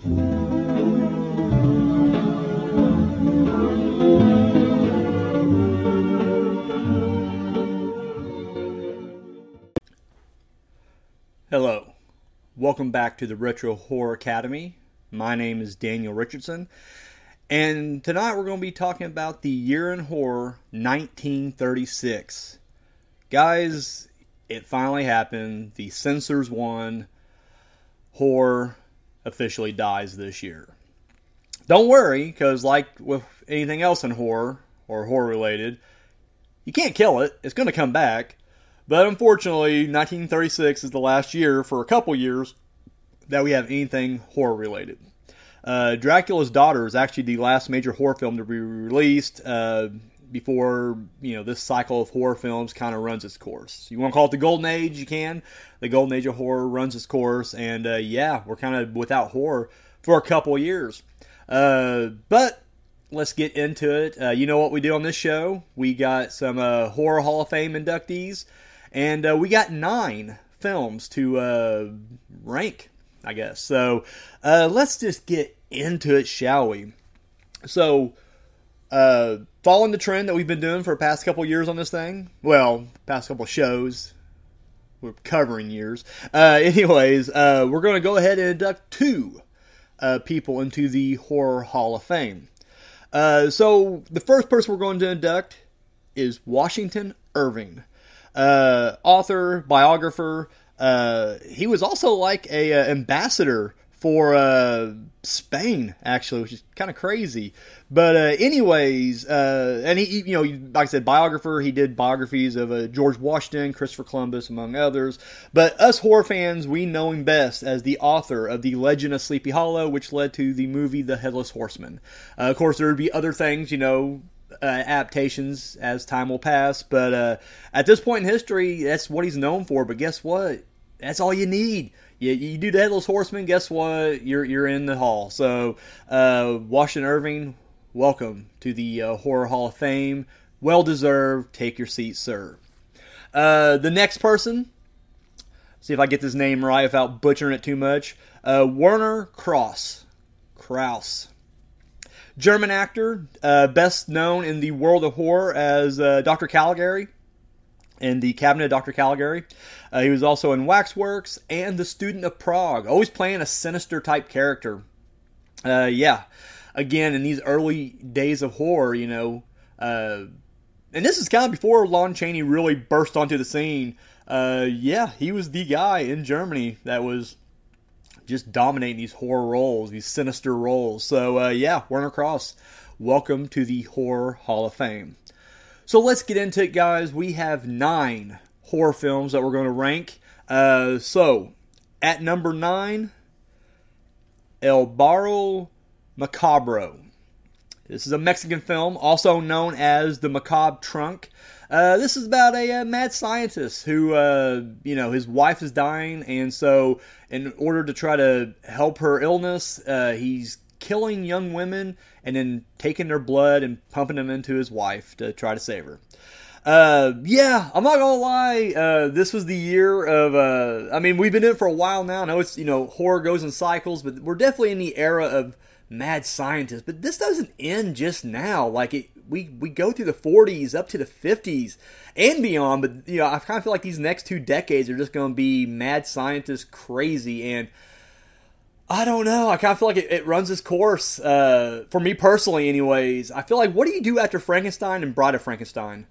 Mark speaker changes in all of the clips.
Speaker 1: Hello, welcome back to the Retro Horror Academy. My name is Daniel Richardson, and tonight we're going to be talking about the year in horror 1936. Guys, it finally happened. The censors won. Horror officially dies this year. Don't worry, because like with anything else in horror or horror related, you can't kill it. It's going to come back. But unfortunately, 1936 is the last year for a couple years that we have anything horror related. Uh, Dracula's Daughter is actually the last major horror film to be released uh, before you know this cycle of horror films kind of runs its course. You want to call it the golden age? You can. The golden age of horror runs its course, and uh, yeah, we're kind of without horror for a couple years. Uh, but let's get into it. Uh, you know what we do on this show? We got some uh, horror Hall of Fame inductees. And uh, we got nine films to uh, rank, I guess. So let's just get into it, shall we? So, uh, following the trend that we've been doing for the past couple years on this thing, well, past couple shows, we're covering years. Uh, anyways, uh, we're going to go ahead and induct two uh, people into the Horror Hall of Fame. Uh, so the first person we're going to induct is Washington Irving uh, author, biographer. Uh, he was also like a uh, ambassador for uh, Spain, actually, which is kind of crazy. But uh, anyways, uh, and he, you know, like I said, biographer. He did biographies of uh, George Washington, Christopher Columbus, among others. But us horror fans, we know him best as the author of the Legend of Sleepy Hollow, which led to the movie The Headless Horseman. Uh, of course, there would be other things, you know, uh, adaptations as time will pass. But uh, at this point in history, that's what he's known for. But guess what? That's all you need. You, you do the Headless Horseman, guess what? You're you're in the hall. So uh, Washington Irving, welcome to the uh, Horror Hall of Fame. Well deserved. Take your seat, sir. Uh, the next person, see if I get this name right without butchering it too much. Uh, Werner Cross. Krauss. German actor, uh, best known in the world of horror as uh, Dr. Caligari in the Cabinet of Dr. Caligari. Uh, he was also in Waxworks and The Student of Prague, always playing a sinister type character. Uh, yeah, again, in these early days of horror, you know, uh, and this is kind of before Lon Chaney really burst onto the scene. Uh, yeah, he was the guy in Germany that was just dominating these horror roles, these sinister roles. So uh, yeah, Werner Cross, welcome to the Horror Hall of Fame. So let's get into it, guys. We have nine horror films that we're going to rank. Uh, so at number nine, El Barro Macabro. This is a Mexican film, also known as The Macabre Trunk. Uh, this is about a, a uh, mad scientist who, uh, you know, his wife is dying, and so in order to try to help her illness, uh, he's killing young women and then taking their blood and pumping them into his wife to try to save her. Uh, yeah, I'm not gonna lie. Uh, this was the year of. Uh, I mean, we've been in it for a while now. I know it's you know horror goes in cycles, but we're definitely in the era of mad scientists. But this doesn't end just now. Like it, we we go through the 40s up to the 50s and beyond. But you know, I kind of feel like these next two decades are just to be mad scientists crazy and. I don't know. I kind of feel like it, it runs its course. Uh, for me personally, anyways, I feel like what do you do after Frankenstein and Bride of Frankenstein?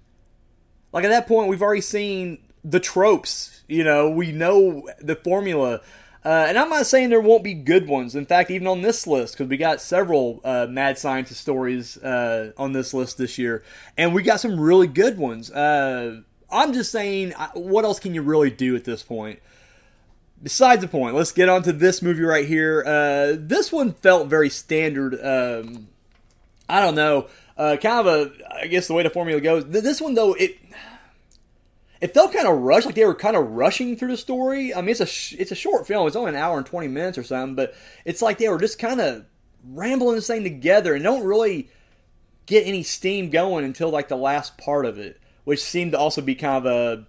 Speaker 1: Like at that point, we've already seen the tropes. You know, we know the formula. Uh, and I'm not saying there won't be good ones. In fact, even on this list, because we got several uh, mad scientist stories uh, on this list this year, and we got some really good ones. Uh, I'm just saying, what else can you really do at this point? Besides the point, let's get on to this movie right here. Uh, this one felt very standard. Um, I don't know, uh, kind of a, I guess the way the formula goes. This one though, it it felt kind of rushed, like they were kind of rushing through the story. I mean, it's a sh- it's a short film; it's only an hour and twenty minutes or something, but it's like they were just kind of rambling this thing together and don't really get any steam going until like the last part of it, which seemed to also be kind of a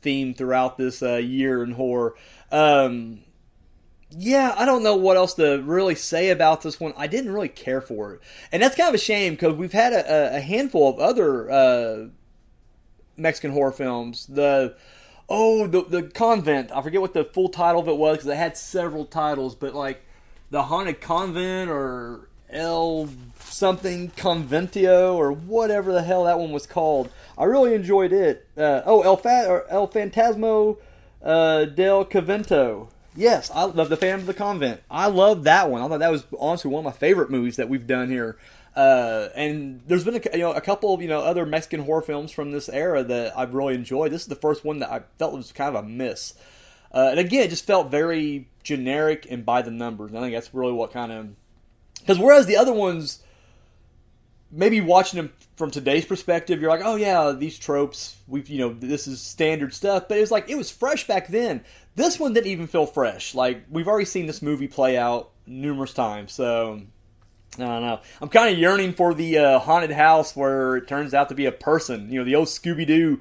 Speaker 1: theme throughout this uh, year in horror. Um, yeah, I don't know what else to really say about this one. I didn't really care for it, and that's kind of a shame because we've had a, a handful of other uh, Mexican horror films. The oh, the the convent. I forget what the full title of it was because it had several titles, but like the haunted convent or El something Conventio or whatever the hell that one was called. I really enjoyed it. Uh, oh, El Fa- or El Fantasmo uh, del Convento. Yes, I love the Phantom of the Convent. I love that one. I thought that was honestly one of my favorite movies that we've done here. Uh, and there's been a, you know a couple of you know other Mexican horror films from this era that I've really enjoyed. This is the first one that I felt was kind of a miss. Uh, and again, it just felt very generic and by the numbers. And I think that's really what kind of because whereas the other ones, maybe watching them from today's perspective, you're like, oh yeah, these tropes, we've you know this is standard stuff. But it was like it was fresh back then. This one didn't even feel fresh. Like we've already seen this movie play out numerous times. So I don't know. I'm kind of yearning for the uh, haunted house where it turns out to be a person. You know, the old Scooby Doo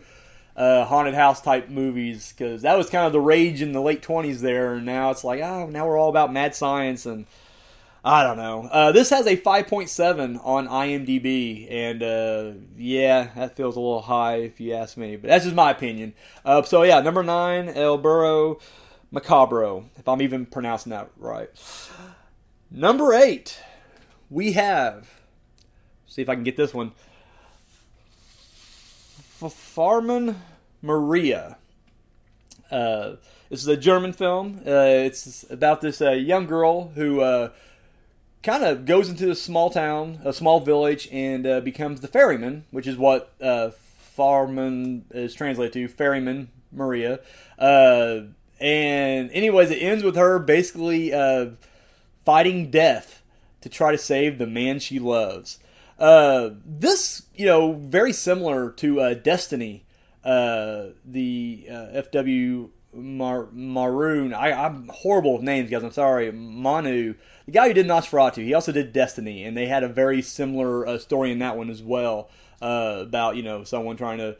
Speaker 1: uh, haunted house type movies because that was kind of the rage in the late 20s there. And now it's like, oh, now we're all about mad science and I don't know. Uh, this has a 5.7 on IMDb, and uh, yeah, that feels a little high if you ask me, but that's just my opinion. Uh, so yeah, number nine, El Burro Macabro, if I'm even pronouncing that right. Number eight, we have. See if I can get this one. Farman Maria. Uh, this is a German film. Uh, it's about this uh, young girl who kind of goes into a small town, a small village, and uh, becomes the ferryman, which is what uh, Farman is translated to, ferryman Maria. Uh, and anyways, it ends with her basically uh, fighting death to try to save the man she loves. Uh, this, you know, very similar to uh, Destiny, the F.W. Mar- Maroon. I, I'm horrible with names, guys. I'm sorry. Manu the guy who did Nosferatu, he also did Destiny, and they had a very similar uh, story in that one as well uh, about you know someone trying to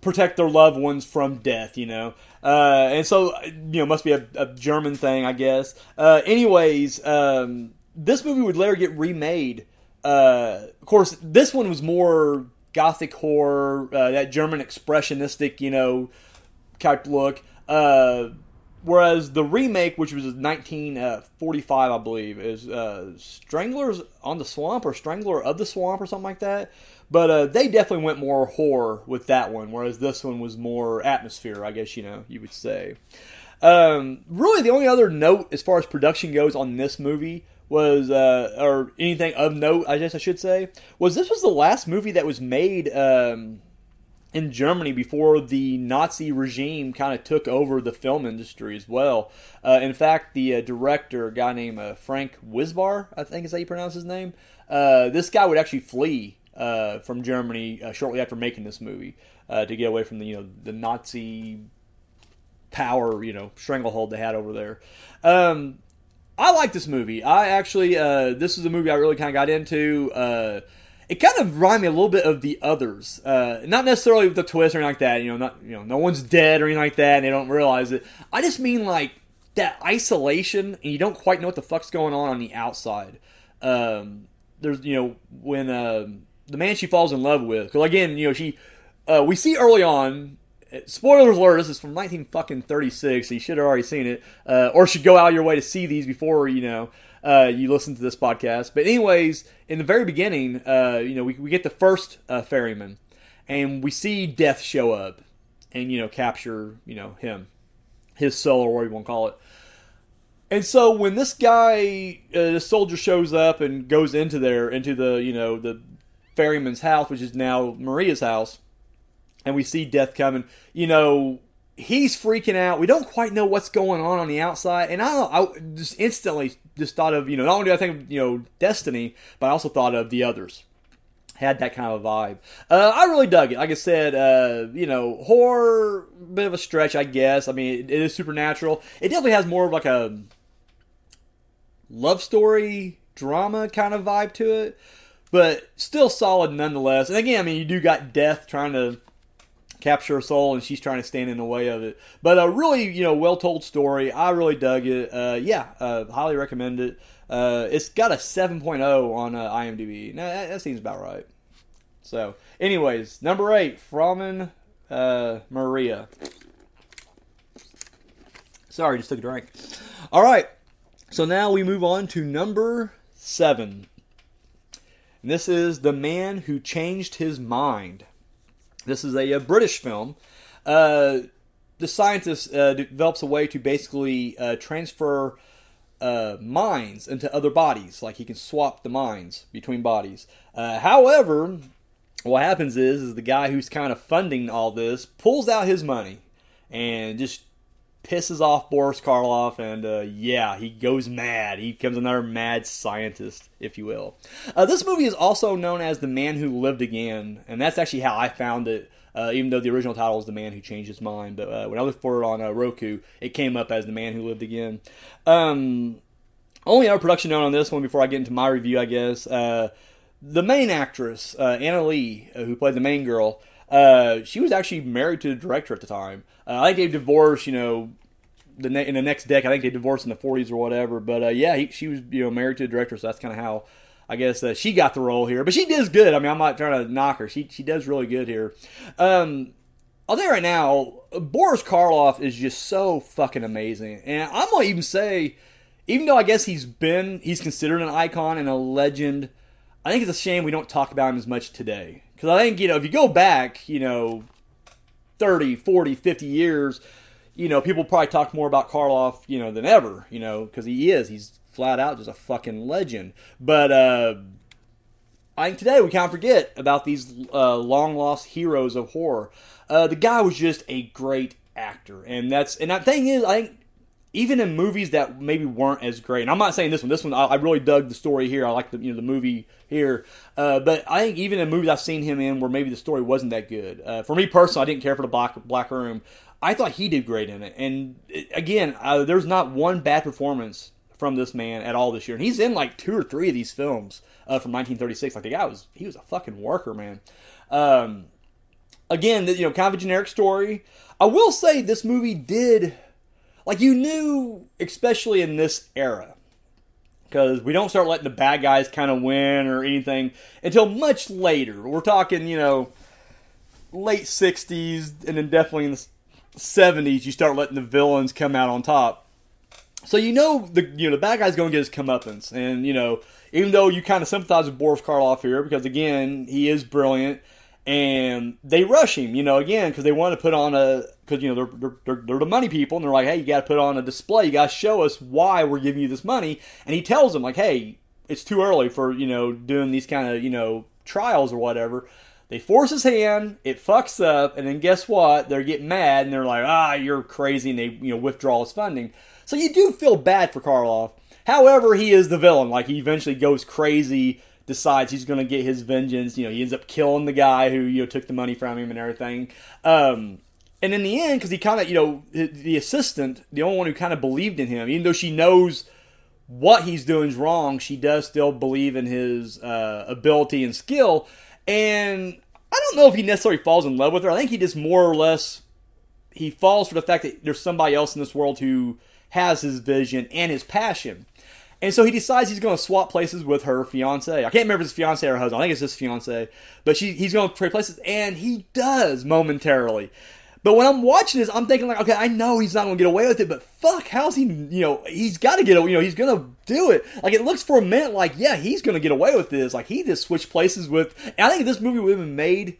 Speaker 1: protect their loved ones from death, you know. Uh, and so, you know, must be a, a German thing, I guess. Uh, anyways, um, this movie would later get remade. Uh, of course, this one was more gothic horror, uh, that German expressionistic, you know, type look. Whereas the remake, which was 1945, I believe, is uh, Stranglers on the Swamp or Strangler of the Swamp or something like that. But uh, they definitely went more horror with that one, whereas this one was more atmosphere, I guess you know you would say. Um, really, the only other note as far as production goes on this movie was, uh, or anything of note, I guess I should say, was this was the last movie that was made. Um, in Germany before the Nazi regime kind of took over the film industry as well. Uh, in fact, the uh, director, a guy named uh, Frank Wisbar, I think is how you pronounce his name, uh, this guy would actually flee uh, from Germany uh, shortly after making this movie to get away from the you know the Nazi power you know stranglehold they had over there. Um, I like this movie. I actually this is a movie I really kind of got into it kind of reminded me a little bit of the others. Uh, not necessarily with the twist or anything like that. You know, not you know, no one's dead or anything like that, and they don't realize it. I just mean like that isolation, and you don't quite know what the fuck's going on on the outside. Um, there's you know when uh, the man she falls in love with, because again, you know she, uh, we see early on. Spoilers alert! This is from 19 fucking 36. So you should have already seen it, uh, or should go out of your way to see these before you know uh, you listen to this podcast. But anyways, in the very beginning, uh, you know, we, we get the first uh, ferryman, and we see Death show up, and you know, capture you know him, his soul or whatever you want to call it. And so when this guy, uh, the soldier, shows up and goes into there, into the you know the ferryman's house, which is now Maria's house, and we see Death coming. You know, he's freaking out. We don't quite know what's going on on the outside, and I, I just instantly just thought of you know not only do I think of, you know Destiny, but I also thought of the others. Had that kind of a vibe. Uh, I really dug it. Like I said, uh, you know, horror, bit of a stretch, I guess. I mean, it, it is supernatural. It definitely has more of like a love story, drama kind of vibe to it, but still solid nonetheless. And again, I mean, you do got death trying to capture her soul, and she's trying to stand in the way of it. But a really, you know, well told story. I really dug it. Uh, yeah, uh, highly recommend it. Uh, it's got a 7.0 on uh, IMDb. Now, that, that, seems about right. So, anyways, number eight, Framen uh, Maria. Sorry, just took a drink. All right, so now we move on to number seven. And this is The Man Who Changed His Mind. This is a, a British film. Uh, the scientist uh, develops a way to basically uh, transfer uh, minds into other bodies. Like he can swap the minds between bodies. However, what happens is, is the guy who's kind of funding all this pulls out his money and just pisses off Boris Karloff, and uh, yeah, he goes mad. He becomes another mad scientist, if you will. Uh, this movie is also known as The Man Who Lived Again, and that's actually how I found it. Uh, even though the original title is The Man Who Changed His Mind, but uh, when I looked for it on uh, Roku, it came up as The Man Who Lived Again. Um, only other production known on this one before I get into my review, I guess. Uh, the main actress, Anna Lee, who played the main girl, she was actually married to the director at the time. Uh, I think they divorced, you know, the ne- in the next decade. I think they divorced in the 40s or whatever. But uh, yeah, he, she was you know married to the director, so that's kind of how I guess uh, she got the role here. But she does good. I mean, I'm not trying to knock her. She she does really good here. Um, I'll tell you right now, Boris Karloff is just so fucking amazing, and I'm gonna even say, even though I guess he's been he's considered an icon and a legend. I think it's a shame we don't talk about him as much today. Because I think, you know, if you go back, you know, 30, 40, 50 years, you know, people probably talk more about Karloff, you know, than ever, you know, because he is. He's flat out just a fucking legend. But uh, I think today we can't forget about these uh, long lost heroes of horror. Uh, the guy was just a great actor, and that's and that thing is, I think even in movies that maybe weren't as great. And I'm not saying this one. This one I, I really dug the story here. I like the you know the movie here. Uh, but I think even in movies I've seen him in where maybe the story wasn't that good. Uh, for me personally, I didn't care for the Black Black Room. I thought he did great in it. And again, uh, there's not one bad performance from this man at all this year. And he's in like two or three of these films uh, from 1936. Like the guy was he was a fucking worker, man. Um, again, you know, kind of a generic story. I will say this movie did like you knew, especially in this era, because we don't start letting the bad guys kind of win or anything until much later. We're talking, you know, late '60s, and then definitely in the '70s, you start letting the villains come out on top. So you know the you know the bad guy's going to get his comeuppance, and you know even though you kind of sympathize with Boris Karloff here because again he is brilliant and they rush him, you know, again because they want to put on a because you know they're, they're, they're the money people and they're like, hey, you got to put on a display, you got to show us why we're giving you this money, and he tells them like, hey, it's too early for you know doing these kind of you know trials or whatever. They force his hand, it fucks up, and then guess what? They're getting mad and they're like, ah, you're crazy, and they you know withdraw his funding. So you do feel bad for Karloff. However, he is the villain. Like he eventually goes crazy decides he's going to get his vengeance. You know, he ends up killing the guy who you know took the money from him and everything. Um, and in the end, because he kind of you know the assistant, the only one who kind of believed in him, even though she knows what he's doing is wrong, she does still believe in his uh, ability and skill. And I don't know if he necessarily falls in love with her. I think he just more or less he falls for the fact that there's somebody else in this world who has his vision and his passion. And so he decides he's going to swap places with her fiance. I can't remember if it's fiance or husband. I think it's his fiance. But she, he's going to trade places, and he does momentarily. But when I'm watching this, I'm thinking like, okay, I know he's not to get away with it, but fuck, how's he? You know, he's got to get. Away, you know, he's to do it. Like it looks for a minute like, yeah, he's to get away with this. Like he just switched places with. And I think this movie would have been made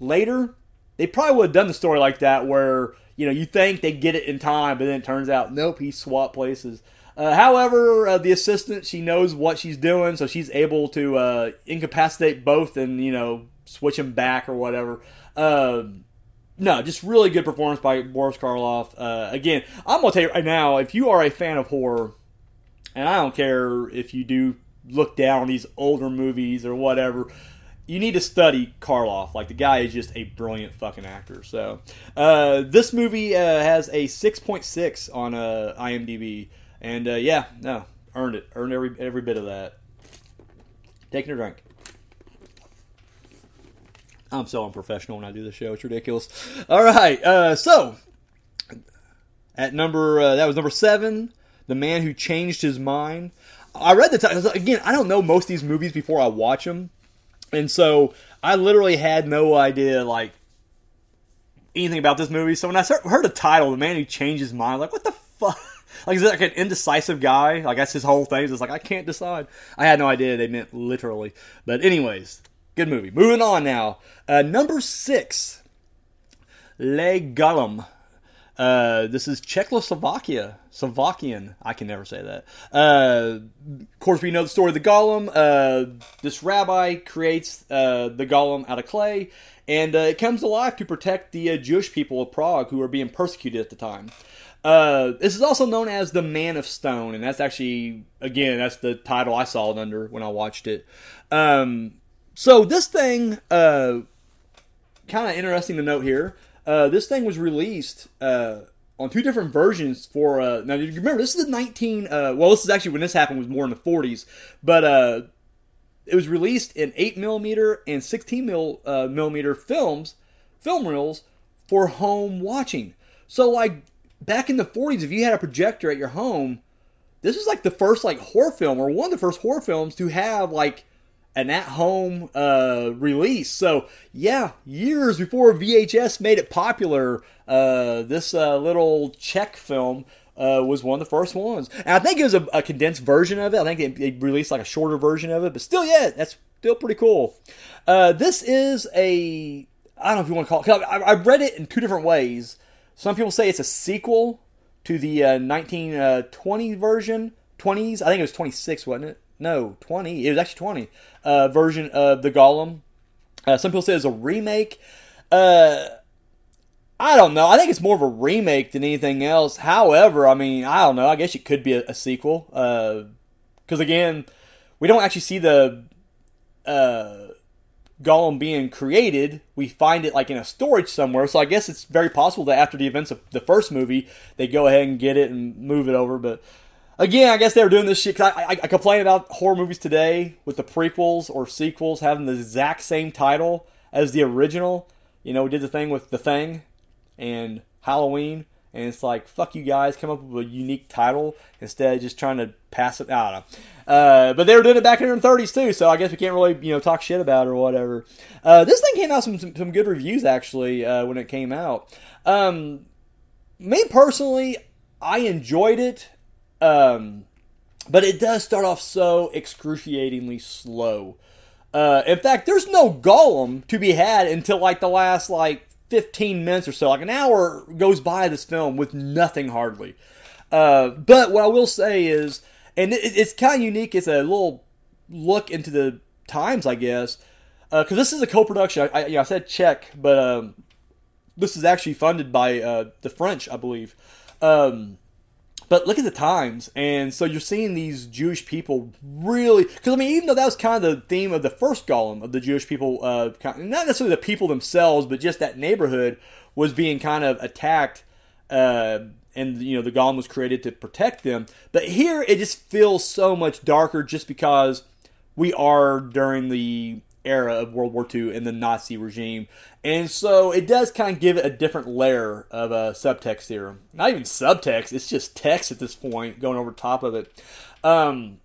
Speaker 1: later, they probably would have done the story like that, where you know you think they get it in time, but then it turns out nope, he swapped places. Uh, however, uh, the assistant she knows what she's doing, so she's able to uh, incapacitate both and you know switch them back or whatever. Um, no, just really good performance by Boris Karloff. Uh, again, I'm gonna tell you right now, if you are a fan of horror, and I don't care if you do look down on these older movies or whatever, you need to study Karloff. Like the guy is just a brilliant fucking actor. So uh, this movie uh, has a 6.6 on uh, IMDb. And uh, yeah, no, earned it. Earned every every bit of that. Taking a drink. I'm so unprofessional when I do the show. It's ridiculous. All right. Uh, so, at number, uh, that was number seven, The Man Who Changed His Mind. I read the title. Again, I don't know most of these movies before I watch them. And so I literally had no idea, like, anything about this movie. So when I heard the title, The Man Who Changed His Mind, like, what the fuck? Like, is it like an indecisive guy? Like, that's his whole thing. It's like, I can't decide. I had no idea they meant literally. But, anyways, good movie. Moving on now. Uh, number six, Le Golem. Uh, this is Czechoslovakia. Slovakian. I can never say that. Uh, of course, we know the story of the Golem. Uh, this rabbi creates uh, the Golem out of clay, and uh, it comes to life to protect the uh, Jewish people of Prague who are being persecuted at the time. This is also known as the Man of Stone, and that's actually again that's the title I saw it under when I watched it. Um, so this thing, kind of interesting to note here. Uh, this thing was released uh, on two different versions for. Uh, now you remember this is the 19. Uh, well, this is actually when this happened was more in the 40s, but uh, it was released in 8 millimeter and 16 mil, uh, millimeter films, film reels for home watching. So like back in the 40s, if you had a projector at your home, this is like the first like horror film or one of the first horror films to have like an at-home uh, release. So yeah, years before VHS made it popular, uh, this uh, little Czech film uh, was one of the first ones. And I think it was a, a condensed version of it. I think they, they, released like a shorter version of it, but still, yeah, that's still pretty cool. Uh, this is a I don't know if you want to call it. I, I read it in two different ways. Some people say it's a sequel to the uh, 1920 version. 20s, I think it was 26, wasn't it? No, 20. It was actually 20 uh, version of the Golem. Uh, some people say it's a remake. Uh, I don't know. I think it's more of a remake than anything else. However, I mean, I don't know. I guess it could be a, a sequel. Because uh, again, we don't actually see the uh, Golem being created, we find it like in a storage somewhere. So I guess it's very possible that after the events of the first movie, they go ahead and get it and move it over. But again, I guess they were doing this shit. Cause I, I, I complain about horror movies today with the prequels or sequels having the exact same title as the original. You know, we did the thing with The Thing and Halloween and it's like fuck you guys come up with a unique title instead of just trying to pass it I don't know uh, but they were doing it back in the 30s too so I guess we can't really you know talk shit about it or whatever uh, this thing came out some, some, some good reviews actually uh, when it came out um, me personally I enjoyed it um, but it does start off so excruciatingly slow uh, in fact there's no golem to be had until like the last like 15 minutes or so, like an hour goes by this film with nothing hardly. Uh, but what I will say is, and it, it's kind of unique, it's a little look into the times, I guess, because uh, this is a co production. I, I, you know, I said Czech, but um, this is actually funded by uh, the French, I believe. Um, but look at the times, and so you're seeing these Jewish people really. Because I mean, even though that was kind of the theme of the first Golem of the Jewish people, uh, not necessarily the people themselves, but just that neighborhood was being kind of attacked, uh, and you know the Golem was created to protect them. But here it just feels so much darker, just because we are during the era of World War II and the Nazi regime. And so it does kind of give it a different layer of a subtext here. Not even subtext, it's just text at this point going over top of it. Um,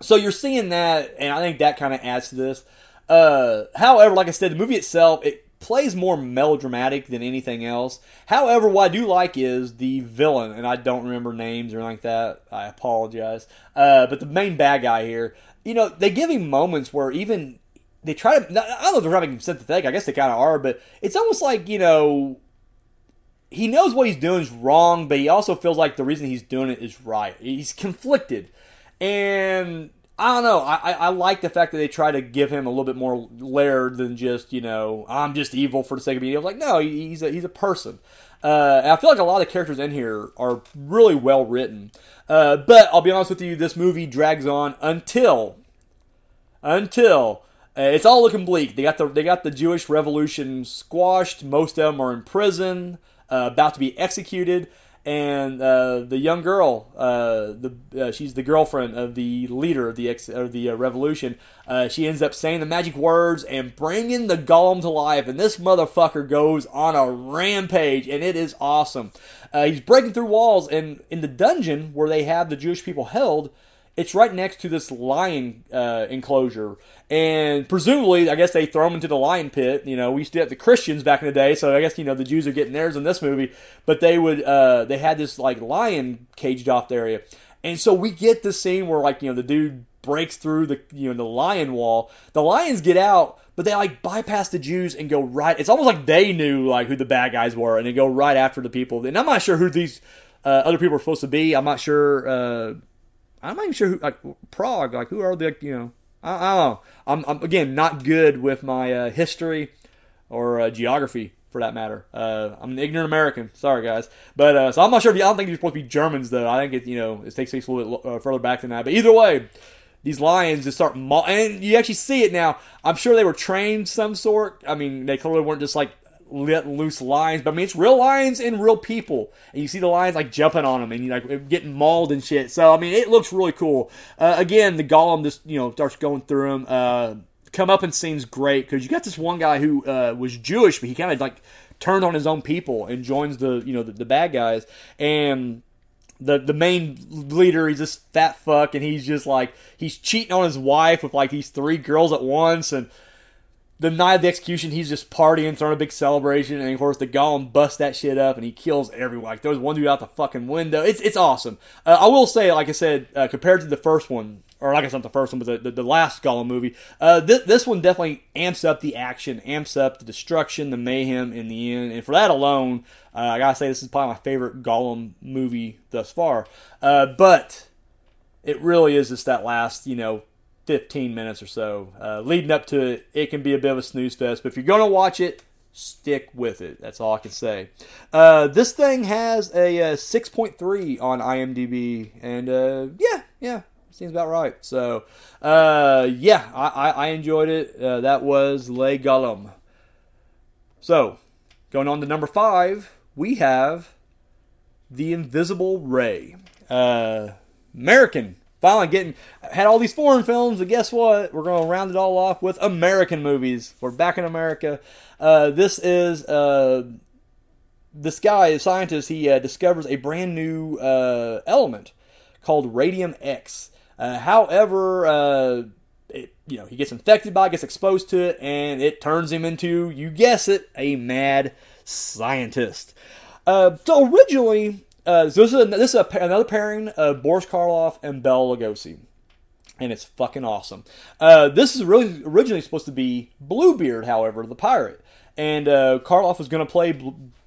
Speaker 1: so you're seeing that, and I think that kind of adds to this. Uh, however, like I said, the movie itself, it plays more melodramatic than anything else. However, what I do like is the villain, and I don't remember names or anything like that. I apologize. Uh, but the main bad guy here, you know, they give him moments where even they try to. I don't know if they're having sympathetic. I guess they kind of are, but it's almost like you know he knows what he's doing is wrong, but he also feels like the reason he's doing it is right. He's conflicted, and I don't know. I, I like the fact that they try to give him a little bit more layered than just you know I'm just evil for the sake of being evil. Like no, he's a, he's a person. Uh, I feel like a lot of characters in here are really well written. Uh, but I'll be honest with you, this movie drags on until until uh, it's all looking bleak. They got the they got the Jewish revolution squashed. Most of them are in prison, uh, about to be executed, and uh, the young girl, uh, the uh, she's the girlfriend of the leader of the ex, or the uh, revolution. She ends up saying the magic words and bringing the golem to life, and this motherfucker goes on a rampage, and it is awesome. He's breaking through walls, and in the dungeon where they have the Jewish people held, it's right next to this lion uh, enclosure, and presumably, I guess they throw them into the lion pit. You know, we used to have the Christians back in the day, so I guess you know the Jews are getting theirs in this movie. But they would, uh, they had this like lion caged off area, and so we get the scene where like you know the dude breaks through the you know the lion wall. The lions get out, but they like bypass the Jews and go right. It's almost like they knew like who the bad guys were, and they go right after the people. And I'm not sure who these uh, other people are supposed to be. I'm not sure. Uh, I'm not even sure who like Prague. Like who are the you know? I, I don't know. I'm, I'm, again not good with my uh, history or uh, geography for that matter. Uh, I'm an ignorant American. Sorry guys, but uh, so I'm not sure. If you, I don't think you're supposed to be Germans though. I think it you know it takes a little bit uh, further back than that. But either way. These lions just start, maul- and you actually see it now. I'm sure they were trained some sort. I mean, they clearly weren't just like let loose lions, but I mean it's real lions and real people, and you see the lions like jumping on them and you like getting mauled and shit. So I mean it looks really cool. Uh, again, the golem just you know starts going through them. Uh, come up and scenes great because you got this one guy who uh, was Jewish, but he kind of like turned on his own people and joins the you know the, the bad guys and the the main leader he's this fat fuck and he's just like he's cheating on his wife with like these three girls at once and the night of the execution, he's just partying, throwing a big celebration, and of course the golem busts that shit up, and he kills everyone. Like throws one dude out the fucking window. It's it's awesome. Uh, I will say, like I said, uh, compared to the first one, or like I not the first one, but the, the, the last Golem movie, uh, th- this one definitely amps up the action, amps up the destruction, the mayhem in the end, and for that alone, uh, I gotta say this is probably my favorite Golem movie thus far. Uh, but it really is just that last, you know, 15 minutes or so. Uh, leading up to it, it can be a bit of a snooze fest, but if you're going to watch it, stick with it. That's all I can say. Uh, this thing has a, uh, 6.3 on IMDb, and uh, yeah, yeah, seems about right. So, uh, yeah, I, I, I, enjoyed it. That was Le Golem. So, going on to number five, we have The Invisible Ray. American finally getting had all these foreign films, but guess what? We're going to round it all off with American movies. We're back in America. Uh, this is uh, this guy, a scientist. He uh, discovers a brand new uh, element called radium X. Uh, however, uh, it, you know he gets infected by, it, gets exposed to it, and it turns him into, you guess it, a mad scientist. so originally, uh, so this is, a, this is a, another pairing of Boris Karloff and Bela Lugosi. And it's fucking awesome. Uh, this is really originally supposed to be Bluebeard, however, the pirate. And uh, Karloff was going to play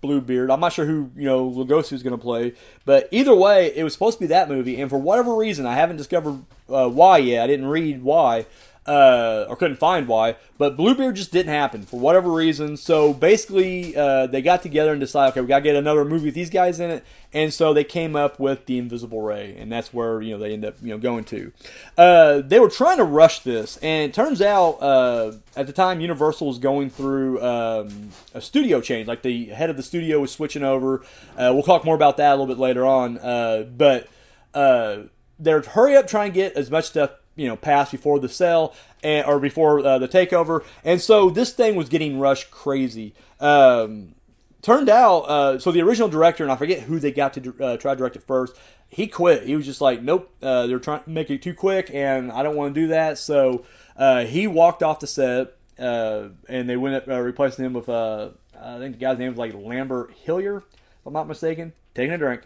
Speaker 1: Bluebeard. I'm not sure who you know Lugosi was going to play, but either way, it was supposed to be that movie. And for whatever reason, I haven't discovered uh, why yet. I didn't read why uh, or couldn't find why. But Bluebeard just didn't happen for whatever reason. So basically, uh, they got together and decided, okay, we got to get another movie with these guys in it. And so they came up with the Invisible Ray, and that's where you know they end up you know going to. Uh, they were trying to rush this, and it turns out uh, at the time Universal was going through um, a studio change. Like the head of the studio was switching over. Uh, we'll talk more about that a little bit later on. Uh, but they're hurry up trying to get as much stuff you know passed before the sale and, or before uh, the takeover, and so this thing was getting rushed crazy. Um, turned out, uh, so the original director and I forget who they got to uh, try to direct it first. He quit. He was just like, nope, uh, they're trying to make it too quick, and I don't want to do that. So uh, he walked off the set, uh, and they went up replacing him with I think the guy's name was like Lambert Hillyer, if I'm not mistaken. Taking a drink.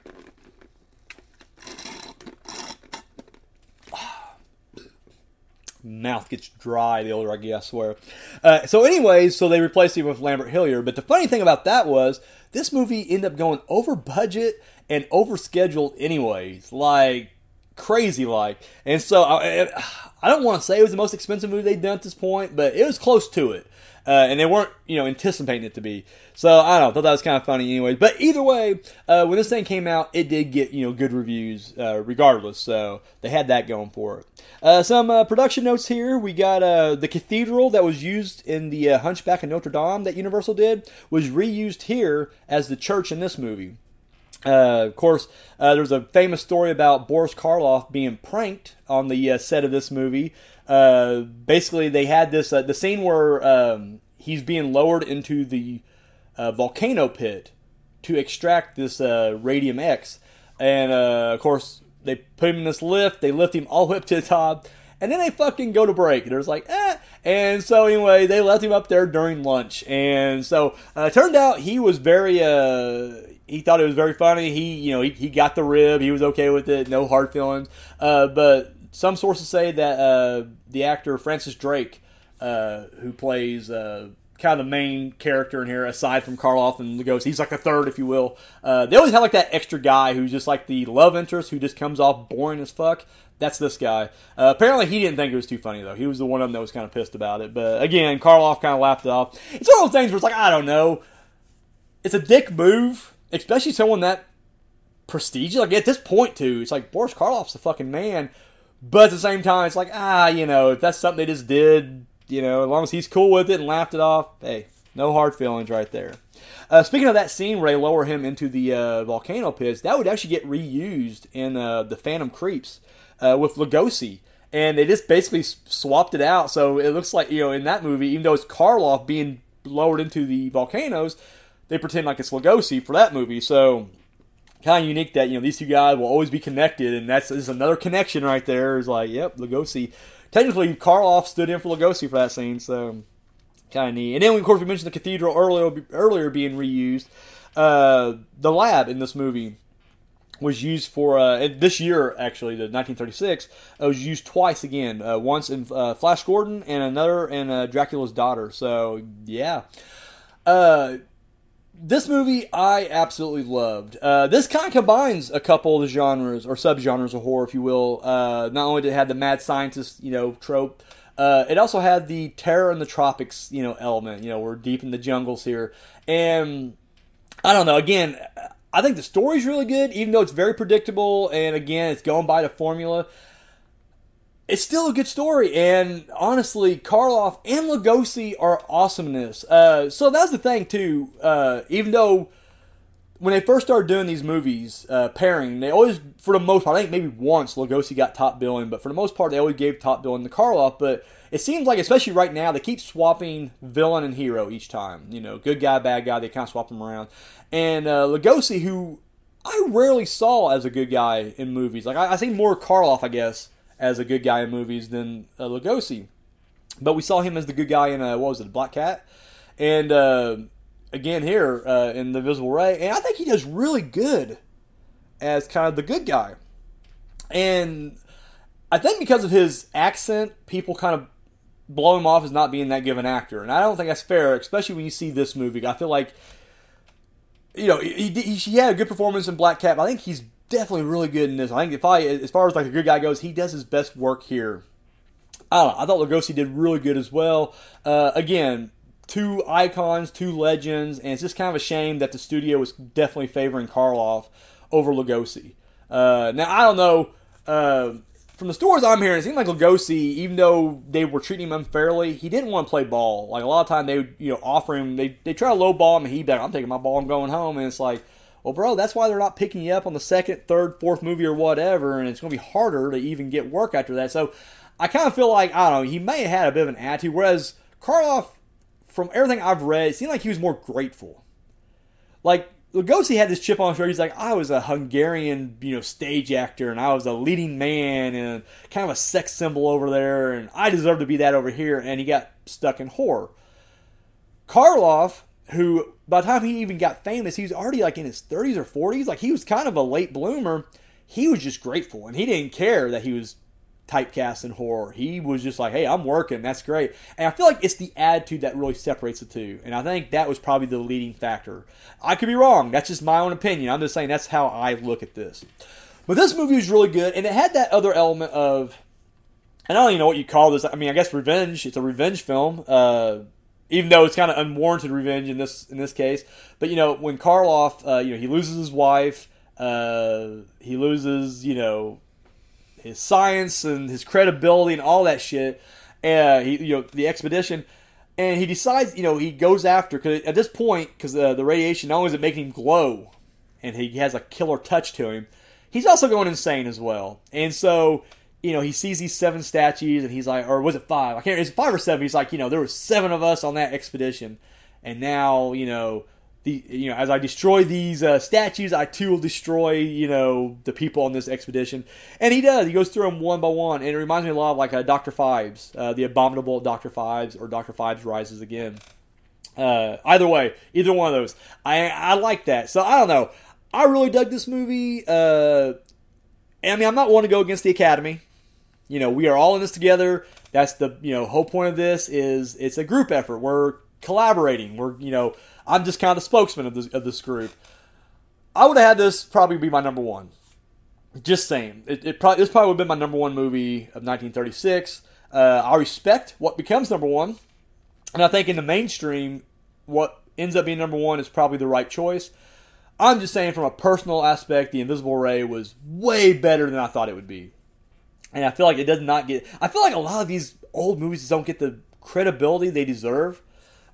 Speaker 1: Mouth gets dry the older I get, I swear. Uh, so, anyways, so they replaced him with Lambert Hillyer. But the funny thing about that was this movie ended up going over budget and over scheduled, anyways. Like, crazy like. And so, I, I don't want to say it was the most expensive movie they'd done at this point, but it was close to it uh, and they weren't you know anticipating it to be. So I don't know, thought that was kind of funny, anyways. But either way, uh, when this thing came out, it did get you know good reviews, uh, regardless. So they had that going for it. Uh, some uh, production notes here: we got uh, the cathedral that was used in the Hunchback of Notre Dame that Universal did was reused here as the church in this movie. Uh, of course, uh, there's a famous story about Boris Karloff being pranked on the uh, set of this movie. Uh, basically, they had this uh, the scene where um, he's being lowered into the uh, volcano pit to extract this radium X, and of course they put him in this lift. They lift him all the way up to the top, and then they fucking go to break. And there's like, eh. And so anyway, they left him up there during lunch. And so uh, turned out he was very, uh, he thought it was very funny. He, you know, he, he got the rib. He was okay with it. No hard feelings. Uh, but some sources say that uh, the actor Francis Drake, uh, who plays uh, kind of the main character in here, aside from Karloff and Lugosi. He's like the third, if you will. Uh, they always have like that extra guy who's just like the love interest who just comes off boring as fuck. That's this guy. Uh, apparently, he didn't think it was too funny though. He was the one of them that was kind of pissed about it. But again, Karloff kind of laughed it off. It's one of those things where it's like I don't know. It's a dick move, especially someone that prestigious. Like at this point, too, it's like Boris Karloff's the fucking man. But at the same time, it's like ah, you know, if that's something they just did, you know, as long as he's cool with it and laughed it off, hey, no hard feelings right there. Uh, speaking of that scene where they lower him into the uh, volcano pits, that would actually get reused in uh, the Phantom Creeps uh, with Lugosi. And they just basically swapped it out. So it looks like, you know, in that movie, even though it's Karloff being lowered into the volcanoes, they pretend like it's Lugosi for that movie. So kind of unique that, you know, these two guys will always be connected. And that's, that's another connection right there. Is like, yep, Lugosi technically Karloff stood in for Lugosi for that scene, so kind of neat. And then, of course, we mentioned the cathedral earlier, earlier being reused. Uh, the lab in this movie was used for uh, this year actually the 1936 it was used twice again uh, once in uh, flash gordon and another in uh, dracula's daughter so yeah uh, this movie I absolutely loved. Uh, this kind of combines a couple of the genres or subgenres of horror, if you will. Uh, not only did it have the mad scientist, you know, trope, uh, it also had the terror in the tropics, you know, element. You know, we're deep in the jungles here, and I don't know. Again, I think the story's really good, even though it's very predictable, and again, it's going by the formula it's still a good story, and honestly, Karloff and Lugosi are awesomeness. Uh, so that's the thing too. Uh, even though when they first started doing these movies, uh, pairing, they always, for the most part, I think maybe once Lugosi got top billing, but for the most part, they always gave top billing to Karloff. But it seems like, especially right now, they keep swapping villain and hero each time. You know, good guy, bad guy, they kind of swap them around. And uh, Lugosi, who I rarely saw as a good guy in movies, like I, I see more Karloff, I guess as a good guy in movies than uh, Lugosi. But we saw him as the good guy in uh, what was it, Black Cat, and uh, again here uh, in The Invisible Ray, and I think he does really good as kind of the good guy. And I think because of his accent, people kind of blow him off as not being that given actor, and I don't think that's fair, especially when you see this movie. I feel like you know he, he, he had a good performance in Black Cat. I think he's definitely really good in this. I think if I, as far as like a good guy goes, he does his best work here. I don't know. I thought Lugosi did really good as well. Uh, again, two icons, two legends, and it's just kind of a shame that the studio was definitely favoring Karloff over Lugosi. Uh, now I don't know. Uh, from the stories I'm hearing, it seemed like Lugosi, even though they were treating him unfairly, he didn't want to play ball. Like a lot of time, they would you know offer him, they they try to low ball him, and he like, I'm taking my ball, I'm going home, and it's like well, bro, that's why they're not picking you up on the second, third, fourth movie or whatever, and it's going to be harder to even get work after that. So I kind of feel like, I don't know, he may have had a bit of an attitude, whereas Karloff, from everything I've read, it seemed like he was more grateful. Like, Lugosi had this chip on his shoulder. He's like, I was a Hungarian, you know, stage actor, and I was a leading man, and kind of a sex symbol over there, and I deserve to be that over here. And he got stuck in horror. Karloff who by the time he even got famous, he was already like in his 30s or 40s. Like he was kind of a late bloomer. He was just grateful and he didn't care that he was typecast in horror. He was just like, hey, I'm working. That's great. And I feel like it's the attitude that really separates the two. And I think that was probably the leading factor. I could be wrong. That's just my own opinion. I'm just saying that's how I look at this. But this movie was really good. And it had that other element of, and I don't even know what you call this. I mean, I guess revenge. It's a revenge film. Uh, even though it's kind of unwarranted revenge in this in this case. But you know, when Karloff, uh, you know, he loses his wife, uh, he loses, you know, his science and his credibility and all that shit. And he, you know, the expedition, and he decides, you know, he goes after because at this point, because uh, the radiation not only is it making him glow, and he has a killer touch to him, he's also going insane as well. And so, you know, he sees these seven statues, and he's like, or was it five? I can't. It's five or seven. He's like, you know, there were seven of us on that expedition, and now, you know. The, you know, as I destroy these uh, statues, I too will destroy, you know, the people on this expedition. And he does. He goes through them one by one, and it reminds me a lot of like uh, Doctor Phibes, uh, the abominable Doctor Phibes, or Doctor Phibes rises again. Uh, either way, either one of those, I I like that. So I don't know. I really dug this movie. Uh, I mean, I'm not one to go against the Academy. You know, we are all in this together. That's the you know whole point of this is it's a group effort. We're collaborating. We're you know I'm just kind of the spokesman of this of this group. I would have had this probably be my number one. Just saying, it, it probably this probably would have been my number one movie of 1936. Uh, I respect what becomes number one, and I think in the mainstream, what ends up being number one is probably the right choice. I'm just saying, from a personal aspect, The Invisible Ray was way better than I thought it would be. And I feel like it does not get. I feel like a lot of these old movies don't get the credibility they deserve,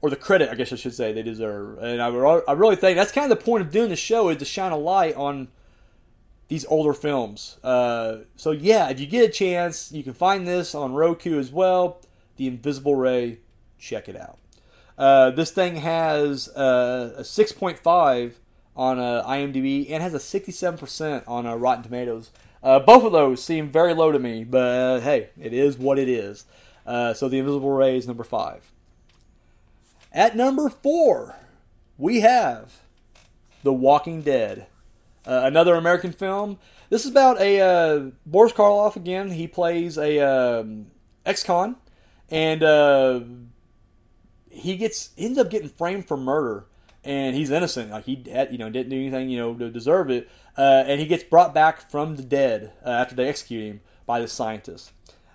Speaker 1: or the credit, I guess I should say, they deserve. And I, I really think that's kind of the point of doing the show is to shine a light on these older films. Uh, so yeah, if you get a chance, you can find this on Roku as well. The Invisible Ray, check it out. Uh, this thing has uh, a 6.5 on uh, IMDb and has a 67% on uh, Rotten Tomatoes. Uh, both of those seem very low to me, but uh, hey, it is what it is. Uh, so The Invisible Ray is number five. At number four, we have The Walking Dead, uh, another American film. This is about a Boris Karloff again. He plays a um, ex-con, and he gets ends up getting framed for murder and he's innocent. Like he had, you know didn't do anything you know to deserve it, uh, and he gets brought back from the dead uh, after they execute him by the scientists,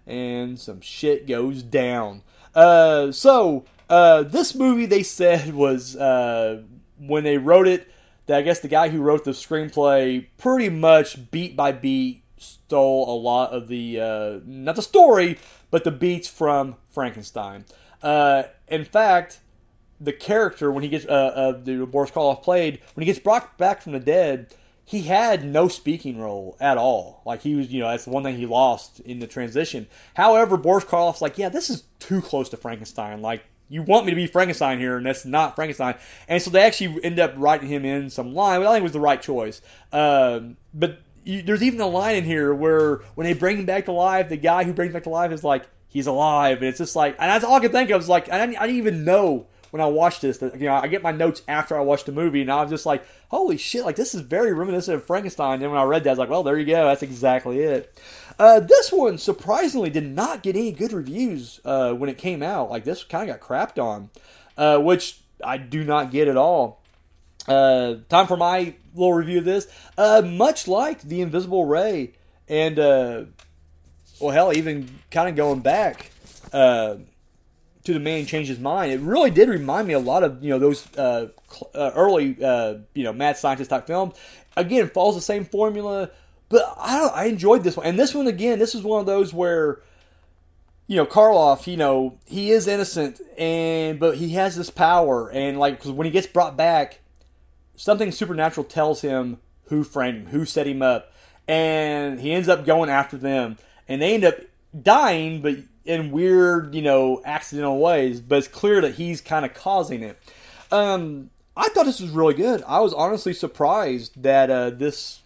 Speaker 1: and some shit goes down. Uh, so uh, this movie they said was uh, when they wrote it. That I guess the guy who wrote the screenplay pretty much beat by beat stole a lot of the uh, not the story but the beats from Frankenstein. in fact the character when he gets uh, uh the Boris Karloff played when he gets brought back from the dead, he had no speaking role at all. Like he was, you know, that's the one thing he lost in the transition. However, Boris Karloff's like, yeah, this is too close to Frankenstein. Like you want me to be Frankenstein here, and that's not Frankenstein. And so they actually end up writing him in some line, which I think was the right choice. Um, but you, there's even a line in here where when they bring him back to life, the guy who brings him back to life is like, he's alive, and it's just like, and that's all I could think of. Was like, I didn't, I didn't even know when I watched this. You know, I get my notes after I watched the movie, and I was just like, "Holy shit! Like this is very reminiscent of Frankenstein." And when I read that, I was like, "Well, there you go. That's exactly it." Uh, this one surprisingly did not get any good reviews uh, when it came out. Like this kind of got crapped on, uh, which I do not get at all. Uh, time for my little review of this. Uh, much like the Invisible Ray, and uh, well, hell, even kind of going back to the man change his mind. It really did remind me a lot of you know those uh, uh, early uh, you know mad scientist type films. Again, follows the same formula, but I I enjoyed this one. And this one again, this is one of those where you know Karloff, you know he is innocent, and but he has this power, and like cause when he gets brought back, something supernatural tells him who framed him, who set him up, and he ends up going after them, and they end up dying, but in weird, you know, accidental ways, but it's clear that he's kind of causing it. Um, I thought this was really good. I was honestly surprised that uh, this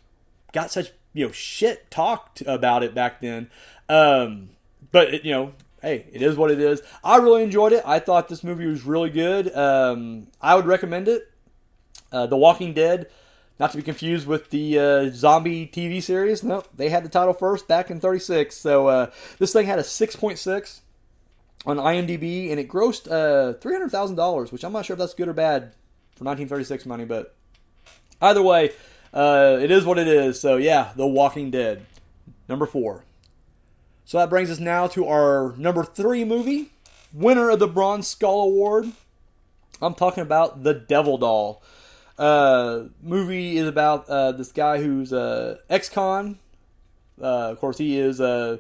Speaker 1: got such you know shit talked about it back then. Um, but it, you know, hey, it is what it is. I really enjoyed it. I thought this movie was really good. Um, I would recommend it. Uh, the Walking Dead not to be confused with the uh, zombie TV series. No, they had the title first back in 36. So uh, this thing had a 6.6 on IMDb, and it grossed uh, $300,000, which I'm not sure if that's good or bad for 1936 money, but either way, uh, it is what it is. So yeah, The Walking Dead, number four. So that brings us now to our number three movie, winner of the Bronze Skull Award. I'm talking about The Devil Doll. Uh, movie is about uh, this guy who's uh, ex-con. Uh, of course, he is uh,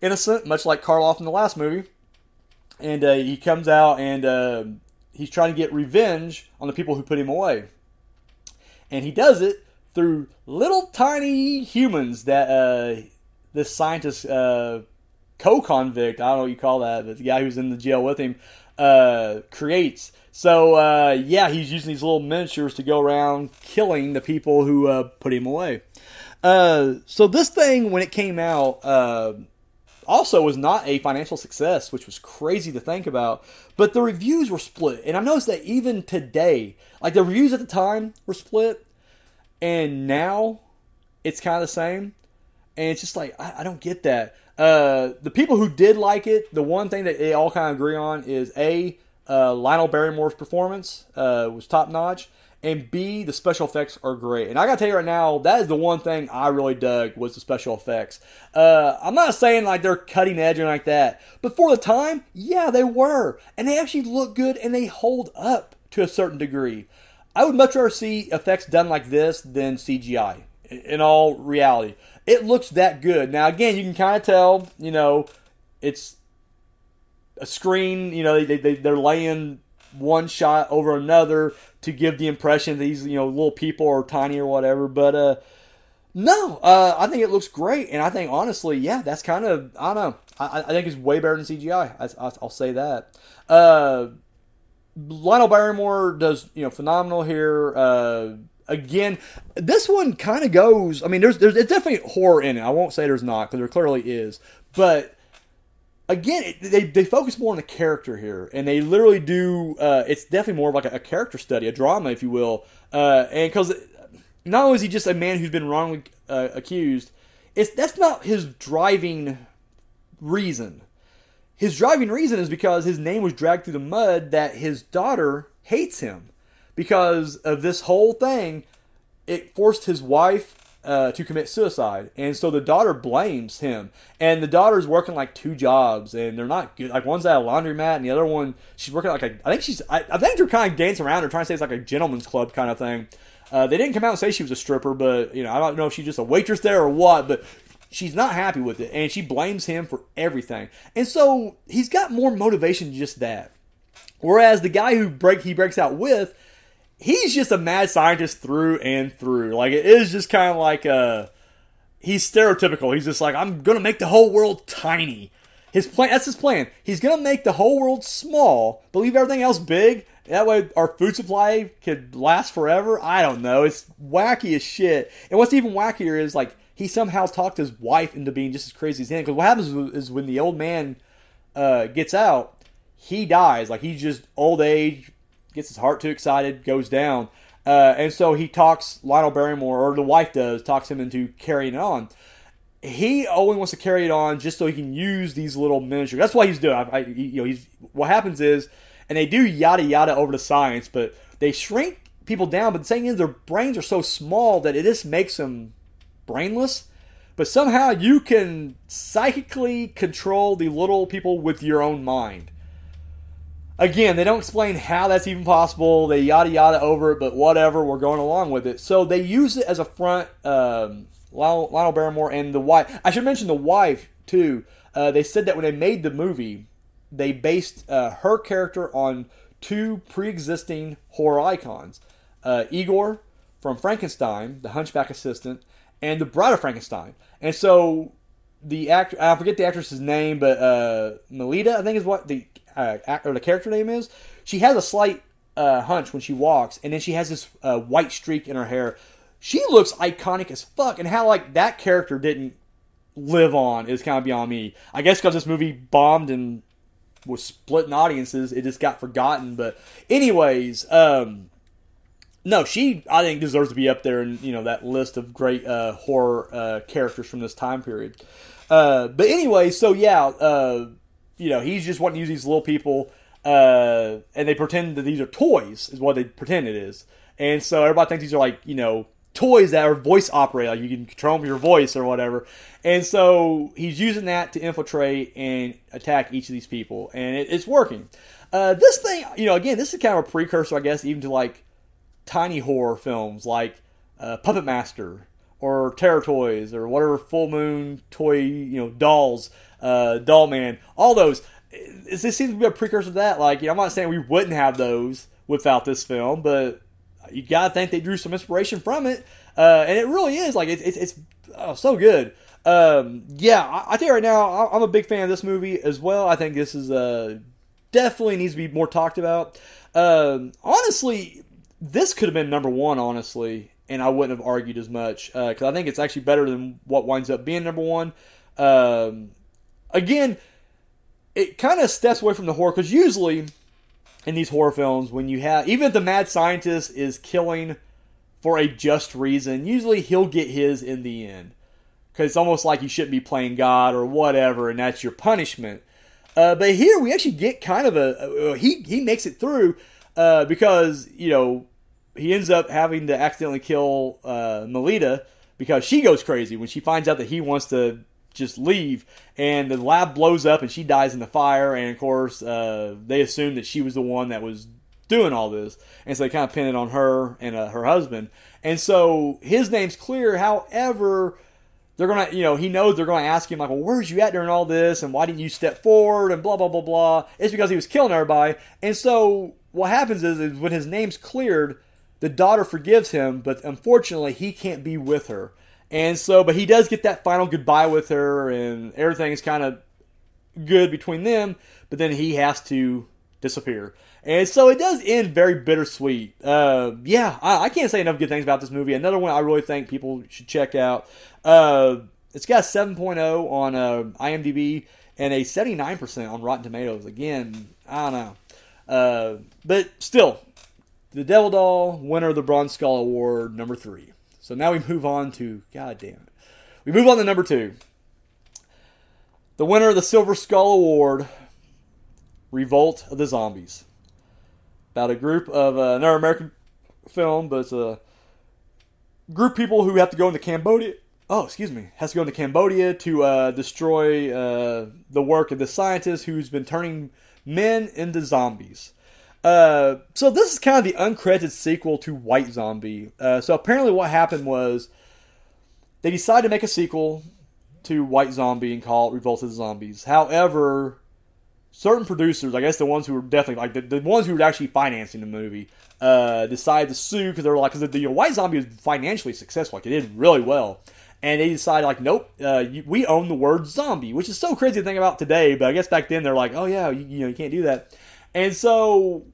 Speaker 1: innocent, much like Karloff in the last movie. And uh, he comes out and he's trying to get revenge on the people who put him away. And he does it through little tiny humans that uh, this scientist, uh, co-convict, I don't know what you call that, but the guy who's in the jail with him, uh, creates. So uh, yeah, he's using these little miniatures to go around killing the people who uh, put him away. Uh, so this thing, when it came out, uh, also was not a financial success, which was crazy to think about. But the reviews were split, and I noticed that even today, like the reviews at the time were split, and now it's kind of the same. And it's just like I, I don't get that. Uh, the people who did like it, the one thing that they all kind of agree on is a uh, Lionel Barrymore's performance uh, was top notch, and B the special effects are great. And I gotta tell you right now, that is the one thing I really dug was the special effects. Uh, I'm not saying like they're cutting edge or like that, but for the time, yeah, they were, and they actually look good and they hold up to a certain degree. I would much rather see effects done like this than CGI. In all reality, it looks that good. Now, again, you can kind of tell, you know, it's a screen. You know, they, they they're laying one shot over another to give the impression these you know little people are tiny or whatever. But uh, no, uh, I think it looks great, and I think honestly, yeah, that's kind of I don't know. I, I think it's way better than CGI. I, will say that. Uh, Lionel Barrymore does you know phenomenal here. Uh, again, this one kind of goes. I mean, there's there's it's definitely horror in it. I won't say there's not because there clearly is, but again, it, they they focus more on the character here, and they literally do. Uh, it's definitely more of like a, a, character study, a drama, if you will, uh, and because not only is he just a man who's been wrongly uh, accused, it's that's not his driving reason. His driving reason is because his name was dragged through the mud that his daughter hates him because of this whole thing. It forced his wife uh, to commit suicide, and so the daughter blames him. And the daughter's working like two jobs, and they're not good. Like one's at a laundromat, and the other one she's working like a. I think she's. I, I think they're kind of dancing around. They're trying to say it's like a gentleman's club kind of thing. Uh, they didn't come out and say she was a stripper, but you know I don't know if she's just a waitress there or what. But she's not happy with it and she blames him for everything. And so he's got more motivation just that. Whereas the guy who break he breaks out with, he's just a mad scientist through and through. Like it is just kind of like a he's stereotypical. He's just like I'm to make the whole world tiny. His plan that's his plan. He's to make the whole world small, but leave everything else big. That way our food supply could last forever. I don't know. It's wacky as shit. And what's even wackier is like he somehow talked his wife into being just as crazy as him. Because what happens is when the old man uh, gets out, he dies. Like he's just old age, gets his heart too excited, goes down. Uh, and so he talks Lionel Barrymore, or the wife does, talks him into carrying it on. He only wants to carry it on just so he can use these little miniatures. That's why he's doing. I, I, you know, he's what happens is, and they do yada yada over the science, but they shrink people down. But the thing is, their brains are so small that it just makes them brainless, but somehow you can psychically control the little people with your own mind. Again, they don't explain how that's even possible. They yada yada over it, but whatever, we're going along with it. So they use it as a front. Um, Lionel, Barrymore and the wife. I should mention the wife too. Uh, they said that when they made the movie, they based uh, her character on two pre-existing horror icons: uh, Igor from Frankenstein, the Hunchback assistant, and the Bride of Frankenstein. And so the actor, I forget the actress's name, but uh, Malita, I think is what the uh, or the character name is. She has a slight uh, hunch when she walks, and then she has this uh, white streak in her hair. She looks iconic as fuck, and how like that character didn't live on is kind of beyond me. I guess because this movie bombed and was splitting audiences, it just got forgotten. But anyways, um, no, she I think deserves to be up there in you know that list of great uh, horror uh, characters from this time period. Uh, but anyway, so yeah, uh, you know he's just wanting to use these little people, uh, and they pretend that these are toys, is what they pretend it is, and so everybody thinks these are like you know toys that are voice operated, like you can control them with your voice or whatever. And so he's using that to infiltrate and attack each of these people, and it, it's working. Uh, this thing, you know, again, this is kind of a precursor, I guess, even to like tiny horror films like uh, Puppet Master or Terror Toys or whatever Full Moon toy, you know, dolls, uh, Doll Man, all those. This seems to be a precursor to that. Like, you know, I'm not saying we wouldn't have those without this film, but you gotta think they drew some inspiration from it. uh, and it really is like it's it's, it's oh, so good. Um, yeah, I, I tell you right now, I'm a big fan of this movie as well. I think this is uh, definitely needs to be more talked about. Um, honestly, this could have been number one, honestly, and I wouldn't have argued as much because I think it's actually better than what winds up being number one. Um, again, it kind of steps away from the horror because usually in these horror films, when you have even if the mad scientist is killing for a just reason, usually he'll get his in the end because it's almost like you shouldn't be playing God or whatever, and that's your punishment. Uh, but here we actually get kind of a, a he he makes it through uh, because you know he ends up having to accidentally kill uh, Malita because she goes crazy when she finds out that he wants to just leave, and the lab blows up and she dies in the fire. And of course, uh, they assume that she was the one that was doing all this, and so they kind of pin it on her and uh, her husband. And so his name's clear. However, they're gonna, you know, he knows they're gonna ask him like, "Well, where's you at during all this? And why didn't you step forward?" And blah blah blah blah. It's because he was killing everybody. And so what happens is, is when his name's cleared, the daughter forgives him, but unfortunately he can't be with her. And so, but he does get that final goodbye with her, and everything is kind of good between them. But then he has to disappear, and so it does end very bittersweet. Uh, yeah, I, I, can't say enough good things about this movie. Another one I really think people should check out. Uh, it's got a 7.0 on uh, IMDb and a 79% on Rotten Tomatoes. Again, I don't know. Uh, but still, The Devil Doll, winner of the Bronze Skull Award, number three. So now we move on to, god damn it. We move on to number two. The winner of the Silver Skull Award, Revolt of the Zombies. About a group of, uh, another American film, but it's a group of people who have to go into Cambodia. Oh, excuse me. Has to go into Cambodia to uh, destroy uh, the work of the scientist who's been turning men into zombies. Uh, so this is kind of the uncredited sequel to White Zombie. Uh, so apparently, what happened was they decided to make a sequel to White Zombie and call it Revolt of the Zombies. However, certain producers, I guess the ones who were definitely like the, the ones who were actually financing the movie, uh, decided to sue because they were like, because the, the White Zombie was financially successful, like it did really well. And they decided, like, nope, uh, you, we own the word zombie, which is so crazy to think about today. But I guess back then they're like, oh yeah, you, you know, you can't do that. And so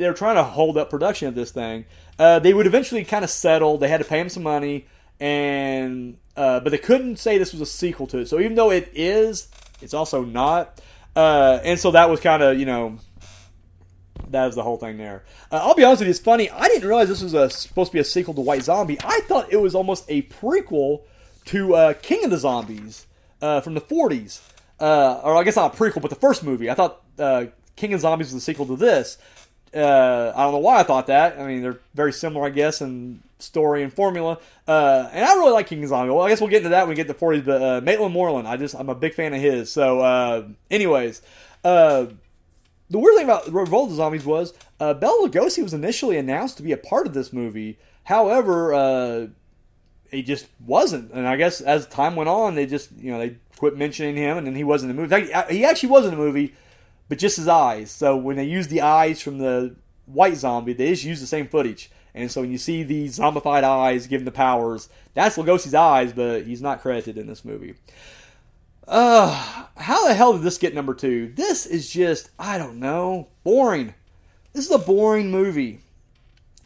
Speaker 1: they're trying to hold up production of this thing. Uh, they would eventually kind of settle. They had to pay him some money, and uh, but they couldn't say this was a sequel to it. So even though it is, it's also not. Uh, and so that was kind of you know that was the whole thing there. Uh, I'll be honest with you, it's funny. I didn't realize this was a, supposed to be a sequel to White Zombie. I thought it was almost a prequel to uh, King of the Zombies uh, from the 40s. Uh, or I guess not a prequel, but the first movie. I thought King of the Zombies was a sequel to this. Uh, I don't know why I thought that. I mean, they're very similar, I guess, in story and formula. Uh, and I really like King Zombie. Well, I guess we'll get into that when we get to 40s. But uh, Mantan Moreland, I just I'm a big fan of his. So, uh, anyways, uh, the weird thing about Revolt of Zombies was uh, Bela Lugosi was initially announced to be a part of this movie. However, uh, he just wasn't. And I guess as time went on, they just you know they quit mentioning him, and then he wasn't in the movie. Fact, he actually was in the movie but just his eyes. So when they use the eyes from the white zombie, they just use the same footage. And so when you see the zombified eyes given the powers, that's Lugosi's eyes, but he's not credited in this movie. Uh, how the hell did this get number two? This is just, I don't know, boring. This is a boring movie.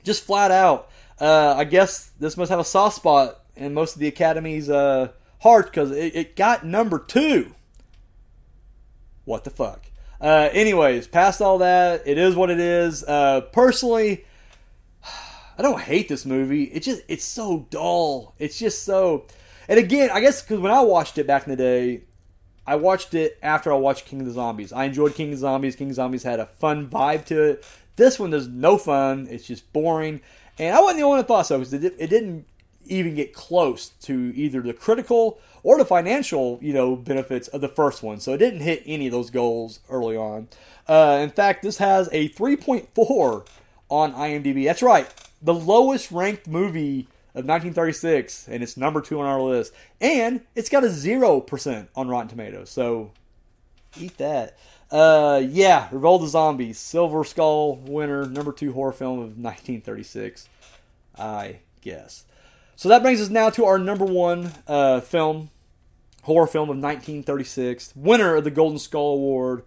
Speaker 1: Just flat out. Uh, I guess this must have a soft spot in most of the Academy's uh, heart because it, it got number two. What the fuck? Uh, anyways, past all that, it is what it is. Uh, personally, I don't hate this movie. It just it's so dull. It's just so. And again, I guess because when I watched it back in the day, I watched it after I watched King of the Zombies. I enjoyed King of the Zombies. King of the Zombies had a fun vibe to it. This one, there's no fun. It's just boring. And I wasn't the only one that thought so because it, it didn't even get close to either the critical or the financial, you know, benefits of the first one. So it didn't hit any of those goals early on. Uh, in fact, this has a 3.4 on IMDb. That's right, the lowest ranked movie of 1936, and it's number two on our list. And it's got a zero percent on Rotten Tomatoes. So eat that. Uh, yeah, Revolt of Zombies, Silver Skull winner, number two horror film of 1936. I guess. So that brings us now to our number one uh, film, horror film of 1936, winner of the Golden Skull Award.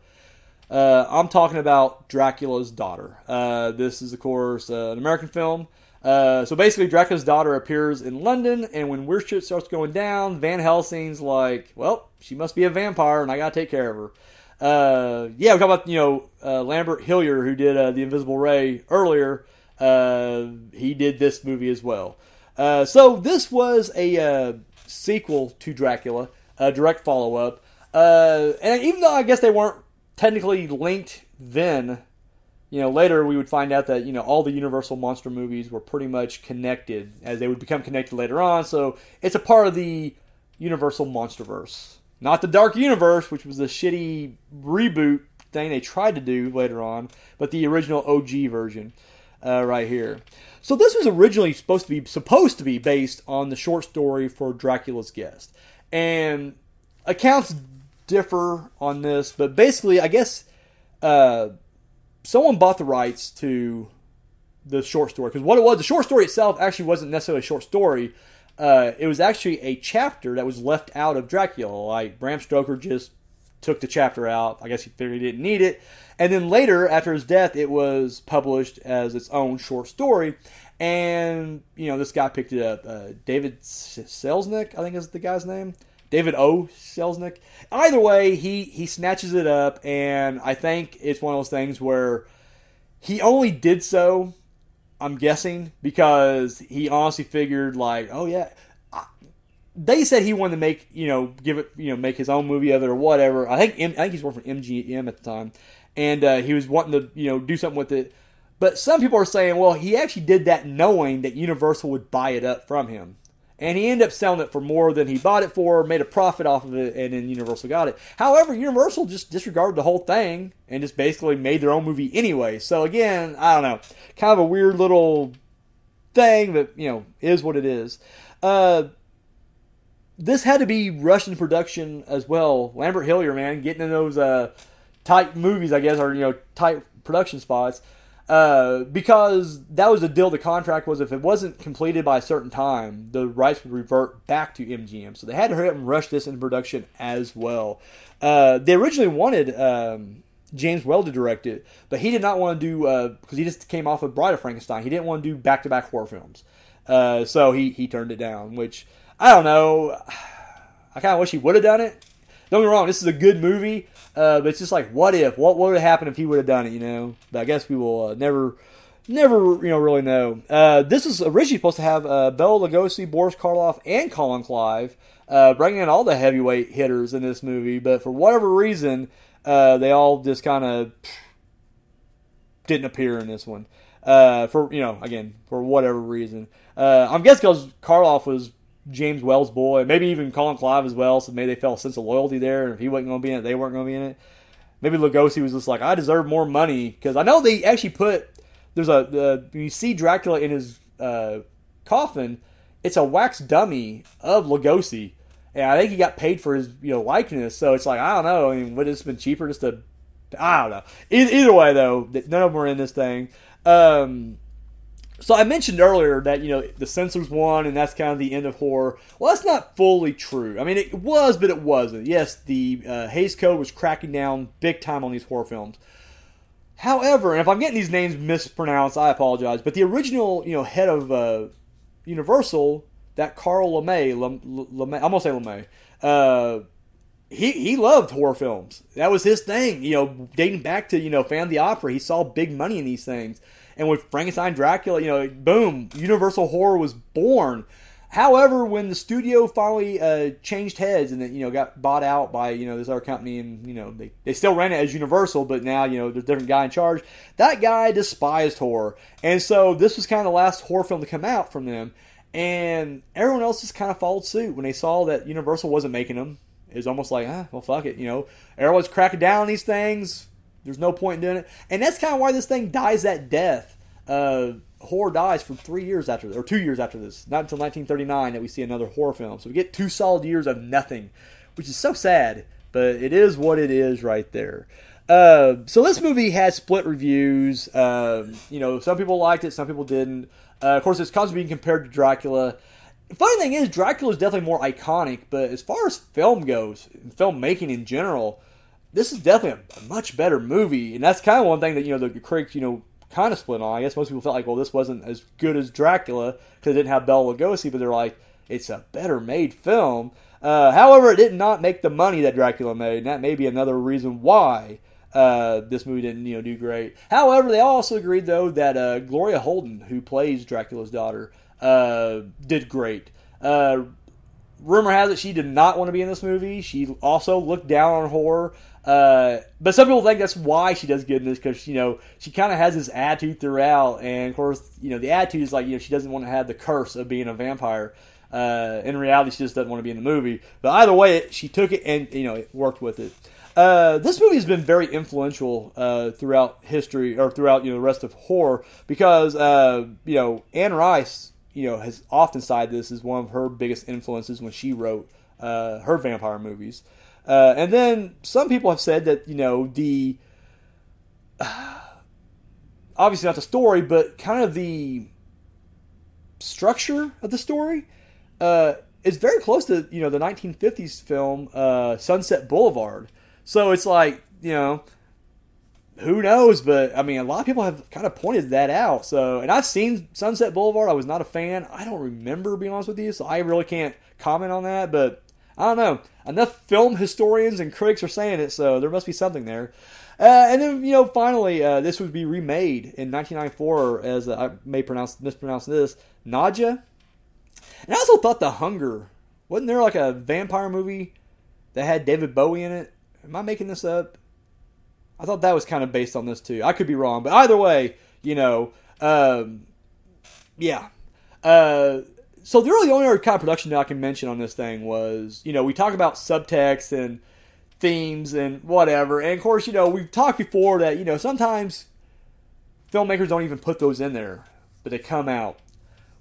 Speaker 1: Uh, I'm talking about Dracula's Daughter. Uh, this is, of course, uh, an American film. Uh, so basically, Dracula's daughter appears in London, and when weird shit starts going down, Van Helsing's like, "Well, she must be a vampire, and I gotta take care of her." Uh, yeah, we talk about you know uh, Lambert Hillyer, who did the Invisible Ray earlier. He did this movie as well. So this was a sequel to Dracula, a direct follow up. and even though I guess they weren't technically linked then, you know, later we would find out that, you know, all the Universal monster movies were pretty much connected as they would become connected later on. So it's a part of the Universal Monsterverse. Not the Dark Universe, which was the shitty reboot thing they tried to do later on, but the original OG version uh, right here. So this was originally supposed to be supposed to be based on the short story for Dracula's Guest, and accounts differ on this, but basically, I guess uh, someone bought the rights to the short story because what it was, the short story itself actually wasn't necessarily a short story. Uh, it was actually a chapter that was left out of Dracula. Like Bram Stoker just took the chapter out. I guess he figured he didn't need it. And then later, after his death, it was published as its own short story. And you know, this guy picked it up. Uh, David Selznick, I think is the guy's name. David O. Selznick. Either way, he he snatches it up, and I think it's one of those things where he only did so. I'm guessing because he honestly figured like, oh yeah, they said he wanted to make you know give it you know make his own movie of it or whatever. I think I think he's working for MGM at the time, and uh, he was wanting to you know do something with it. But some people are saying, well, he actually did that knowing that Universal would buy it up from him and he ended up selling it for more than he bought it for, made a profit off of it, and then Universal got it. However, Universal just disregarded the whole thing and just basically made their own movie anyway. So again, I don't know, kind of a weird little thing, but you know, is what it is. Uh, this had to be Russian production as well. Lambert Hillyer, man, getting in those uh, tight movies, I guess, or you know, tight production spots. Uh, because that was the deal. The contract was if it wasn't completed by a certain time, the rights would revert back to MGM. So they had to hurry up and rush this into production as well. Uh, they originally wanted um, James Whale to direct it, but he did not want to do because uh, he just came off of Bride of Frankenstein. He didn't want to do back to back horror films, uh, so he he turned it down. Which I don't know. I kind of wish he would have done it. Don't get wrong, this is a good movie. Uh, but it's just like, what if? What, what would have happened if he would have done it? You know. But I guess we will uh, never, never, you know, really know. Uh, this was originally supposed to have uh, Bela Lugosi, Boris Karloff, and Colin Clive, uh, bringing in all the heavyweight hitters in this movie. But for whatever reason, uh, they all just kind of didn't appear in this one. Uh, for you know, again, for whatever reason. I'm guessing because Karloff was James Whale's boy, maybe even Colin Clive as well. So maybe they felt a sense of loyalty there. And if he wasn't going to be in it, they weren't going to be in it. Maybe Lugosi was just like, I deserve more money because I know they actually put there's a you see Dracula in his uh, coffin. It's a wax dummy of Lugosi, and I think he got paid for his you know likeness. So it's like I don't know. I mean, would it have been cheaper just to I don't know. Either, either way, though, none of them were in this thing. Um, so I mentioned earlier that you know the censors won, and that's kind of the end of horror. Well, that's not fully true. I mean, it was, but it wasn't. Yes, the uh, Hays Code was cracking down big time on these horror films. However, and if I'm getting these names mispronounced, I apologize. But the original, you know, head of uh, Universal, that Carl LeMay, LeMay I'm gonna say LeMay, uh, he he loved horror films. That was his thing. You know, dating back to you know Fan the Opera, he saw big money in these things. And with Frankenstein, Dracula, you know, boom, Universal Horror was born. However, when the studio finally uh, changed heads and it, you know got bought out by you know this other company and you know they, they still ran it as Universal, but now you know there's a different guy in charge. That guy despised horror, and so this was kind of the last horror film to come out from them. And everyone else just kind of followed suit when they saw that Universal wasn't making them. It was almost like, ah, well, fuck it, you know, everyone's cracking down on these things. There's no point in doing it, and that's kind of why this thing dies that death. Uh, horror dies for three years after, or two years after this. Not until 1939 that we see another horror film. So we get two solid years of nothing, which is so sad, but it is what it is right there. Uh, so this movie has split reviews. Um, you know, some people liked it, some people didn't. Uh, of course, it's constantly being compared to Dracula. funny thing is, Dracula is definitely more iconic, but as far as film goes, filmmaking in general, this is definitely a, much better movie. And that's kind of one thing that, you know, the critics, you know, kind of split on. I guess most people felt like, well, this wasn't as good as Dracula because it didn't have Bela Lugosi, but they're like, it's a better made film. Uh, however, it did not make the money that Dracula made, and that may be another reason why uh, this movie didn't you know do great. However, they also agreed though that uh, Gloria Holden, who plays Dracula's daughter, uh, did great. Uh, rumor has it she did not want to be in this movie. She also looked down on horror. Uh, but some people think that's why she does good in this because you know she kind of has this attitude throughout, and of course you know the attitude is like you know she doesn't want to have the curse of being a vampire. Uh, in reality, she just doesn't want to be in the movie. But either way, she took it and you know it worked with it. Uh, this movie has been very influential uh, throughout history or throughout you know the rest of horror because uh, you know Anne Rice you know has often cited this as one of her biggest influences when she wrote uh, her vampire movies. Uh, and then some people have said that you know the obviously not the story, but kind of the structure of the story uh, is very close to you know the 1950s film uh, Sunset Boulevard. So it's like you know who knows, but I mean a lot of people have kind of pointed that out. So and I've seen Sunset Boulevard. I was not a fan. I don't remember being honest with you, so I really can't comment on that. But I don't know. Enough film historians and critics are saying it, so there must be something there. Uh, and then, you know, finally, uh, this would be remade in 1994 as uh, I may pronounce mispronounce this Nadja. And I also thought The Hunger wasn't there like a vampire movie that had David Bowie in it? Am I making this up? I thought that was kind of based on this too. I could be wrong, but either way, you know, um, yeah. Uh, so the really only other kind of production that I can mention on this thing was, you know, we talk about subtext and themes and whatever, and of course, you know, we've talked before that you know sometimes filmmakers don't even put those in there, but they come out.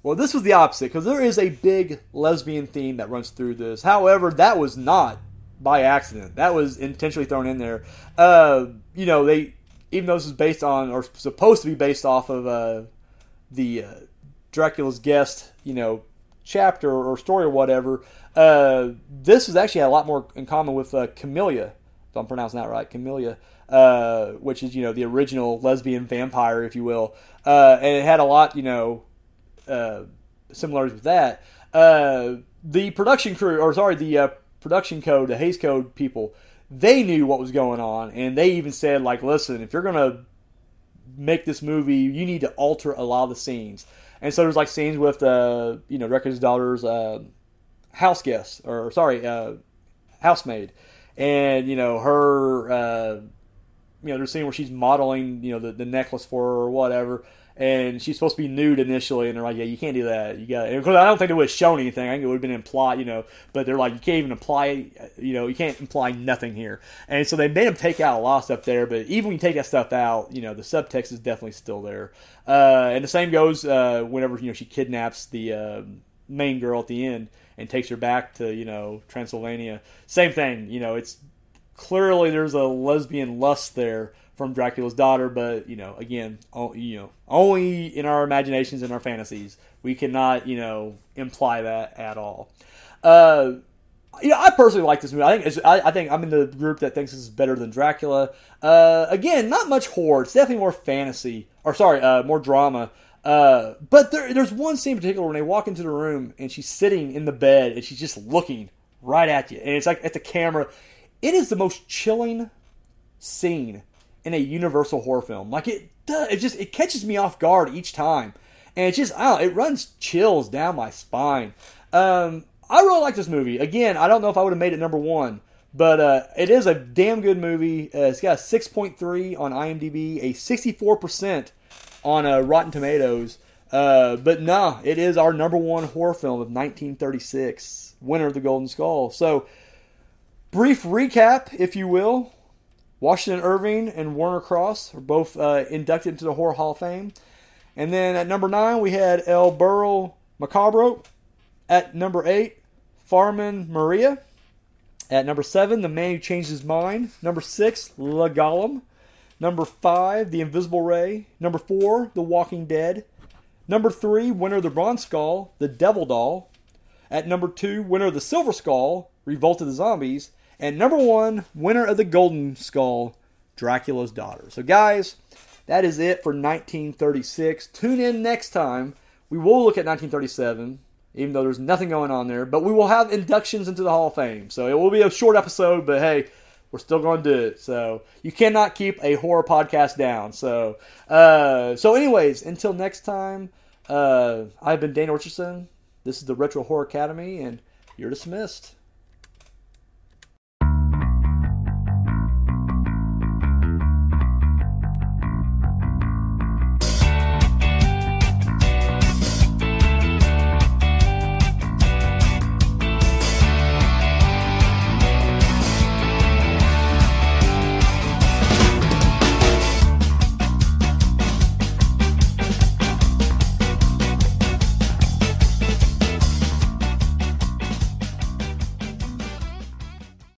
Speaker 1: Well, this was the opposite because there is a big lesbian theme that runs through this. However, that was not by accident. That was intentionally thrown in there. Uh, you know, they even though this is based on or supposed to be based off of uh, the uh, Dracula's guest, you know, chapter or story or whatever, uh, this is actually had a lot more in common with uh, Camellia, if I'm pronouncing that right, Camellia, uh, which is you know the original lesbian vampire, if you will, uh, and it had a lot you know uh, similarities with that. Uh, the production crew, or sorry, the production code, the Hays Code people, they knew what was going on, and they even said like, listen, if you're gonna make this movie, you need to alter a lot of the scenes. And so there's like scenes with uh, you know Dracula's daughter's uh, house guest or sorry uh, housemaid, and you know her uh, you know there's a scene where she's modeling you know the, the necklace for her or whatever, and she's supposed to be nude initially, and they're like, yeah, you can't do that. You got because I don't think it would have shown anything. I think it would have been implied, you know. But they're like, you can't even imply, you know, you can't imply nothing here. And so they made him take out a lot of stuff there. But even when you take that stuff out, you know, the subtext is definitely still there. Uh, and the same goes uh, whenever you know she kidnaps the uh, main girl at the end and takes her back to you know Transylvania. Same thing. You know, it's clearly there's a lesbian lust there from Dracula's daughter, but you know, again, you know, only in our imaginations and our fantasies. We cannot, you know, imply that at all. Uh, you know, I personally like this movie. I think I, I, think I'm in the group that thinks this is better than Dracula. Uh, again, not much horror. It's definitely more fantasy, or sorry, uh, more drama. Uh, but there, there's one scene in particular when they walk into the room and she's sitting in the bed and she's just looking right at you, and it's like at the camera. It is the most chilling scene in a Universal horror film. Like it does, it just it catches me off guard each time, and it just I don't it runs chills down my spine. Um, I really like this movie. Again, I don't know if I would have made it number one, but uh, it is a damn good movie. Uh, it's got a six point three on IMDb, a sixty four percent on uh, Rotten Tomatoes. Uh, but nah, it is our number one horror film of 1936, winner of the Golden Skull. So, brief recap, if you will. Washington Irving and Werner Krauss are both uh, inducted into the Horror Hall of Fame. And then at number nine, we had El Baúl Macabro. At number eight, Farman Maria. At number seven, The Man Who Changed His Mind. Number six, La Golem. Number five, The Invisible Ray. Number four, The Walking Dead. Number three, winner of the Bronze Skull, The Devil Doll. At number two, winner of the Silver Skull, Revolt of the Zombies. And number one, winner of the Golden Skull, Dracula's Daughter. So, guys, that is it for 1936. Tune in next time. We will look at 1937, even though there's nothing going on there, but we will have inductions into the Hall of Fame. So, it will be a short episode, but hey, we're still going to do it. So you cannot keep a horror podcast down. So, uh, so anyways, until next time, uh, I've been Dana Richardson. This is the Retro Horror Academy, and you're dismissed.